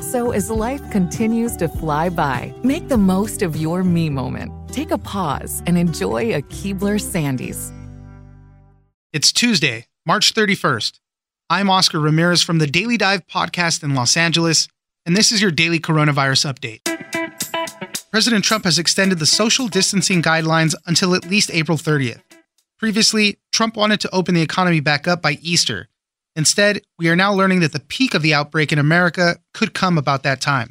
So as life continues to fly by, make the most of your me moment. Take a pause and enjoy a Keebler Sandies. It's Tuesday, March 31st. I'm Oscar Ramirez from the Daily Dive podcast in Los Angeles, and this is your daily coronavirus update. President Trump has extended the social distancing guidelines until at least April 30th. Previously, Trump wanted to open the economy back up by Easter. Instead, we are now learning that the peak of the outbreak in America could come about that time.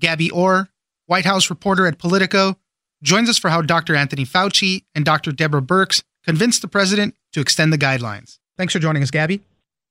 Gabby Orr, White House reporter at Politico, joins us for how Dr. Anthony Fauci and Dr. Deborah Birx convinced the president to extend the guidelines. Thanks for joining us, Gabby.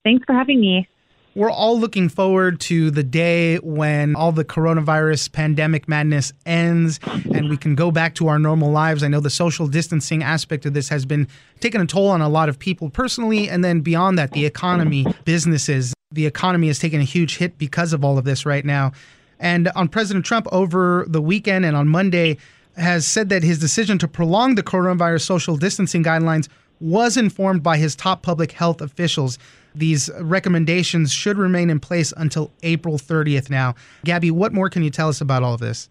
Thanks for having me. We're all looking forward to the day when all the coronavirus pandemic madness ends and we can go back to our normal lives. I know the social distancing aspect of this has been taking a toll on a lot of people personally, and then beyond that, the economy, businesses. The economy has taken a huge hit because of all of this right now. And on President Trump over the weekend and on Monday has said that his decision to prolong the coronavirus social distancing guidelines was informed by his top public health officials. These recommendations should remain in place until April 30th now. Gabby, what more can you tell us about all of this?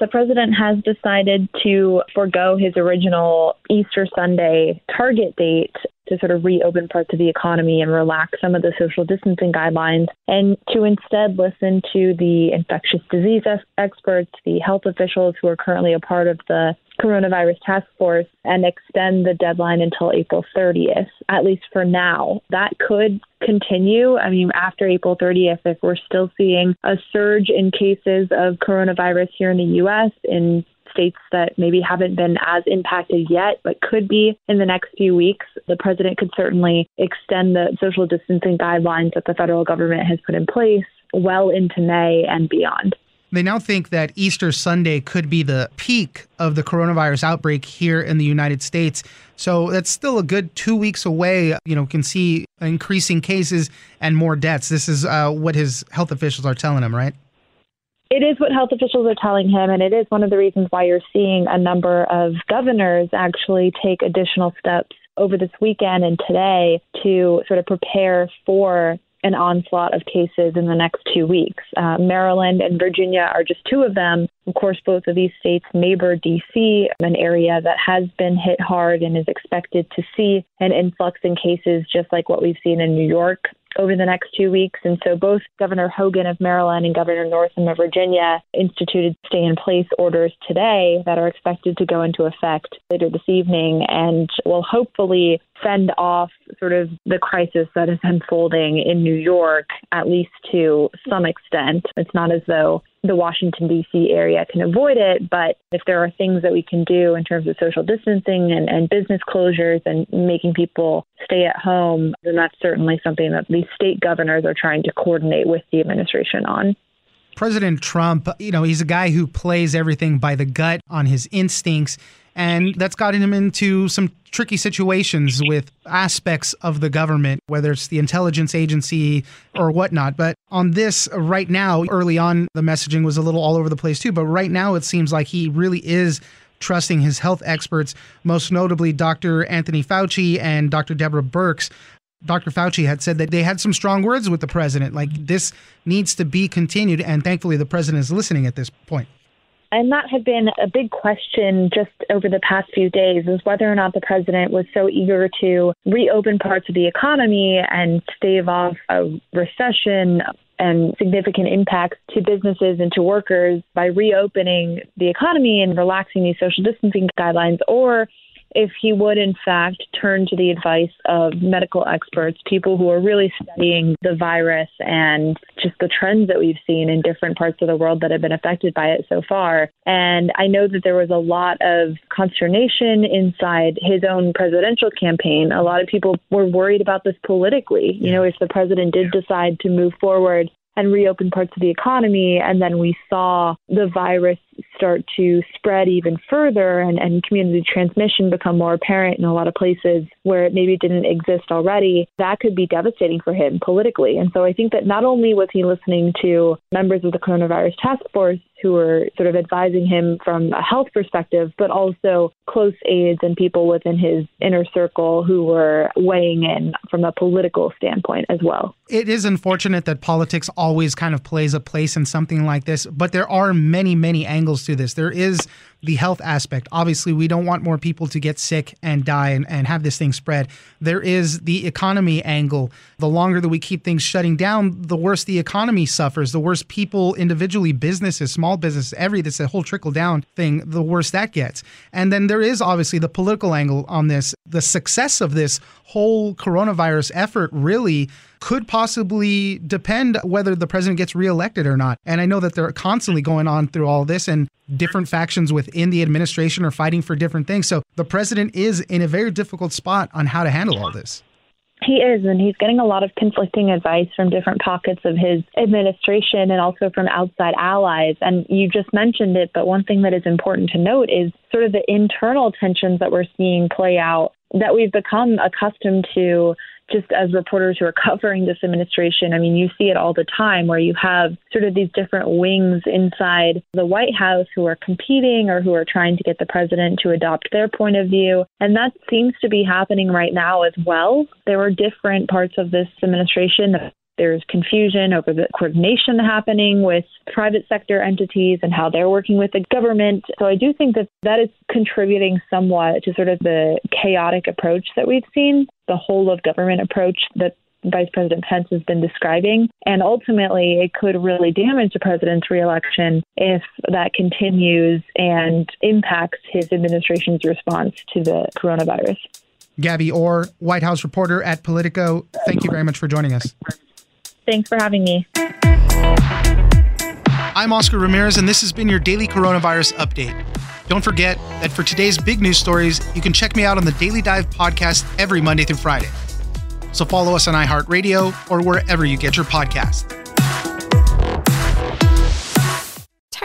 The president has decided to forego his original Easter Sunday target date to sort of reopen parts of the economy and relax some of the social distancing guidelines, and to instead listen to the infectious disease experts, the health officials who are currently a part of the coronavirus task force and extend the deadline until April 30th, at least for now. That could continue. I mean, after April 30th, if we're still seeing a surge in cases of coronavirus here in the U.S., in states that maybe haven't been as impacted yet, but could be in the next few weeks, the president could certainly extend the social distancing guidelines that the federal government has put in place well into May and beyond. They now think that Easter Sunday could be the peak of the coronavirus outbreak here in the United States. So that's still a good two weeks away. You know, can see increasing cases and more deaths. This is uh, what his health officials are telling him, right? It is what health officials are telling him, and it is one of the reasons why you're seeing a number of governors actually take additional steps over this weekend and today to sort of prepare for an onslaught of cases in the next two weeks. Uh, Maryland and Virginia are just two of them. Of course, both of these states neighbor D.C., an area that has been hit hard and is expected to see an influx in cases just like what we've seen in New York over the next two weeks. And so both Governor Hogan of Maryland and Governor Northam of Virginia instituted stay in place orders today that are expected to go into effect later this evening and will hopefully fend off sort of the crisis that is unfolding in New York, at least to some extent. It's not as though the Washington, D.C. area can avoid it. But if there are things that we can do in terms of social distancing and, and business closures and making people stay at home, then that's certainly something that these state governors are trying to coordinate with the administration on. President Trump, you know, he's a guy who plays everything by the gut on his instincts. And that's gotten him into some tricky situations with aspects of the government, whether it's the intelligence agency or whatnot. But on this right now, early on, the messaging was a little all over the place too. But right now, it seems like he really is trusting his health experts, most notably Dr. Anthony Fauci and Dr. Deborah Birx. Dr. Fauci had said that they had some strong words with the president, like this needs to be continued. And thankfully, the president is listening at this point. And that had been a big question just over the past few days is whether or not the president was so eager to reopen parts of the economy and stave off a recession and significant impacts to businesses and to workers by reopening the economy and relaxing these social distancing guidelines, or if he would, in fact, turn to the advice of medical experts, people who are really studying the virus and just the trends that we've seen in different parts of the world that have been affected by it so far. And I know that there was a lot of consternation inside his own presidential campaign. A lot of people were worried about this politically. You know, if the president did decide to move forward and reopen parts of the economy. And then we saw the virus start to spread even further and, and community transmission become more apparent in a lot of places where it maybe didn't exist already. That could be devastating for him politically. And so I think that not only was he listening to members of the coronavirus task force who were sort of advising him from a health perspective, but also close aides and people within his inner circle who were weighing in from a political standpoint as well. It is unfortunate that politics always kind of plays a place in something like this, but there are many, many angles to this. There is the health aspect. Obviously, we don't want more people to get sick and die and, and have this thing spread. There is the economy angle. The longer that we keep things shutting down, the worse the economy suffers, the worse people individually, businesses, small businesses, every this whole trickle down thing, the worse that gets. And then there is obviously the political angle on this. The success of this whole coronavirus effort really could possibly depend whether the president gets reelected or not. And I know that they're constantly going on through all this and different factions within the administration are fighting for different things. So the president is in a very difficult spot on how to handle all this. He is, and he's getting a lot of conflicting advice from different pockets of his administration and also from outside allies. And you just mentioned it, but one thing that is important to note is sort of the internal tensions that we're seeing play out that we've become accustomed to just as reporters who are covering this administration, I mean, you see it all the time where you have sort of these different wings inside the White House who are competing or who are trying to get the president to adopt their point of view. And that seems to be happening right now as well. There are different parts of this administration that there's confusion over the coordination happening with private sector entities and how they're working with the government. So I do think that that is contributing somewhat to sort of the chaotic approach that we've seen, the whole of government approach that Vice President Pence has been describing. And ultimately, it could really damage the president's reelection if that continues and impacts his administration's response to the coronavirus. Gabby Orr, White House reporter at Politico, thank you very much for joining us. Thanks for having me. I'm Oscar Ramirez, and this has been your daily coronavirus update. Don't forget that for today's big news stories, you can check me out on the Daily Dive podcast every Monday through Friday. So follow us on iHeartRadio or wherever you get your podcasts.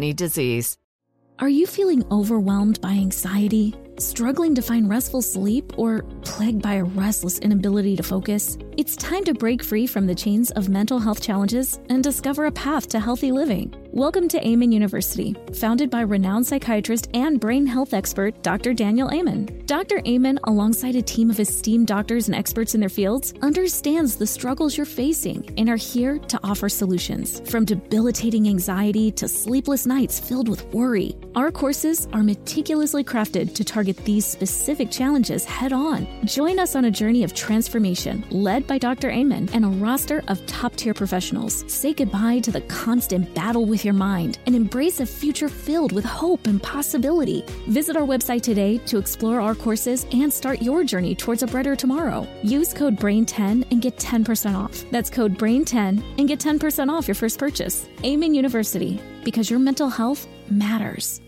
any disease. Are you feeling overwhelmed by anxiety, struggling to find restful sleep, or plagued by a restless inability to focus? It's time to break free from the chains of mental health challenges and discover a path to healthy living. Welcome to Amen University, founded by renowned psychiatrist and brain health expert Dr. Daniel Amen. Dr. Amen, alongside a team of esteemed doctors and experts in their fields, understands the struggles you're facing and are here to offer solutions. From debilitating anxiety to sleepless nights filled with worry, our courses are meticulously crafted to target these specific challenges head on. Join us on a journey of transformation led by Dr. Amen and a roster of top tier professionals. Say goodbye to the constant battle with your mind and embrace a future filled with hope and possibility. Visit our website today to explore our courses and start your journey towards a brighter tomorrow. Use code BRAIN10 and get 10% off. That's code BRAIN10 and get 10% off your first purchase. Amen University, because your mental health matters.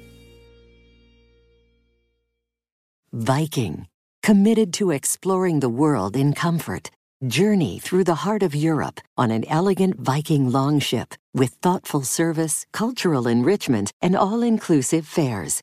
Viking, committed to exploring the world in comfort. Journey through the heart of Europe on an elegant Viking longship with thoughtful service, cultural enrichment, and all inclusive fares.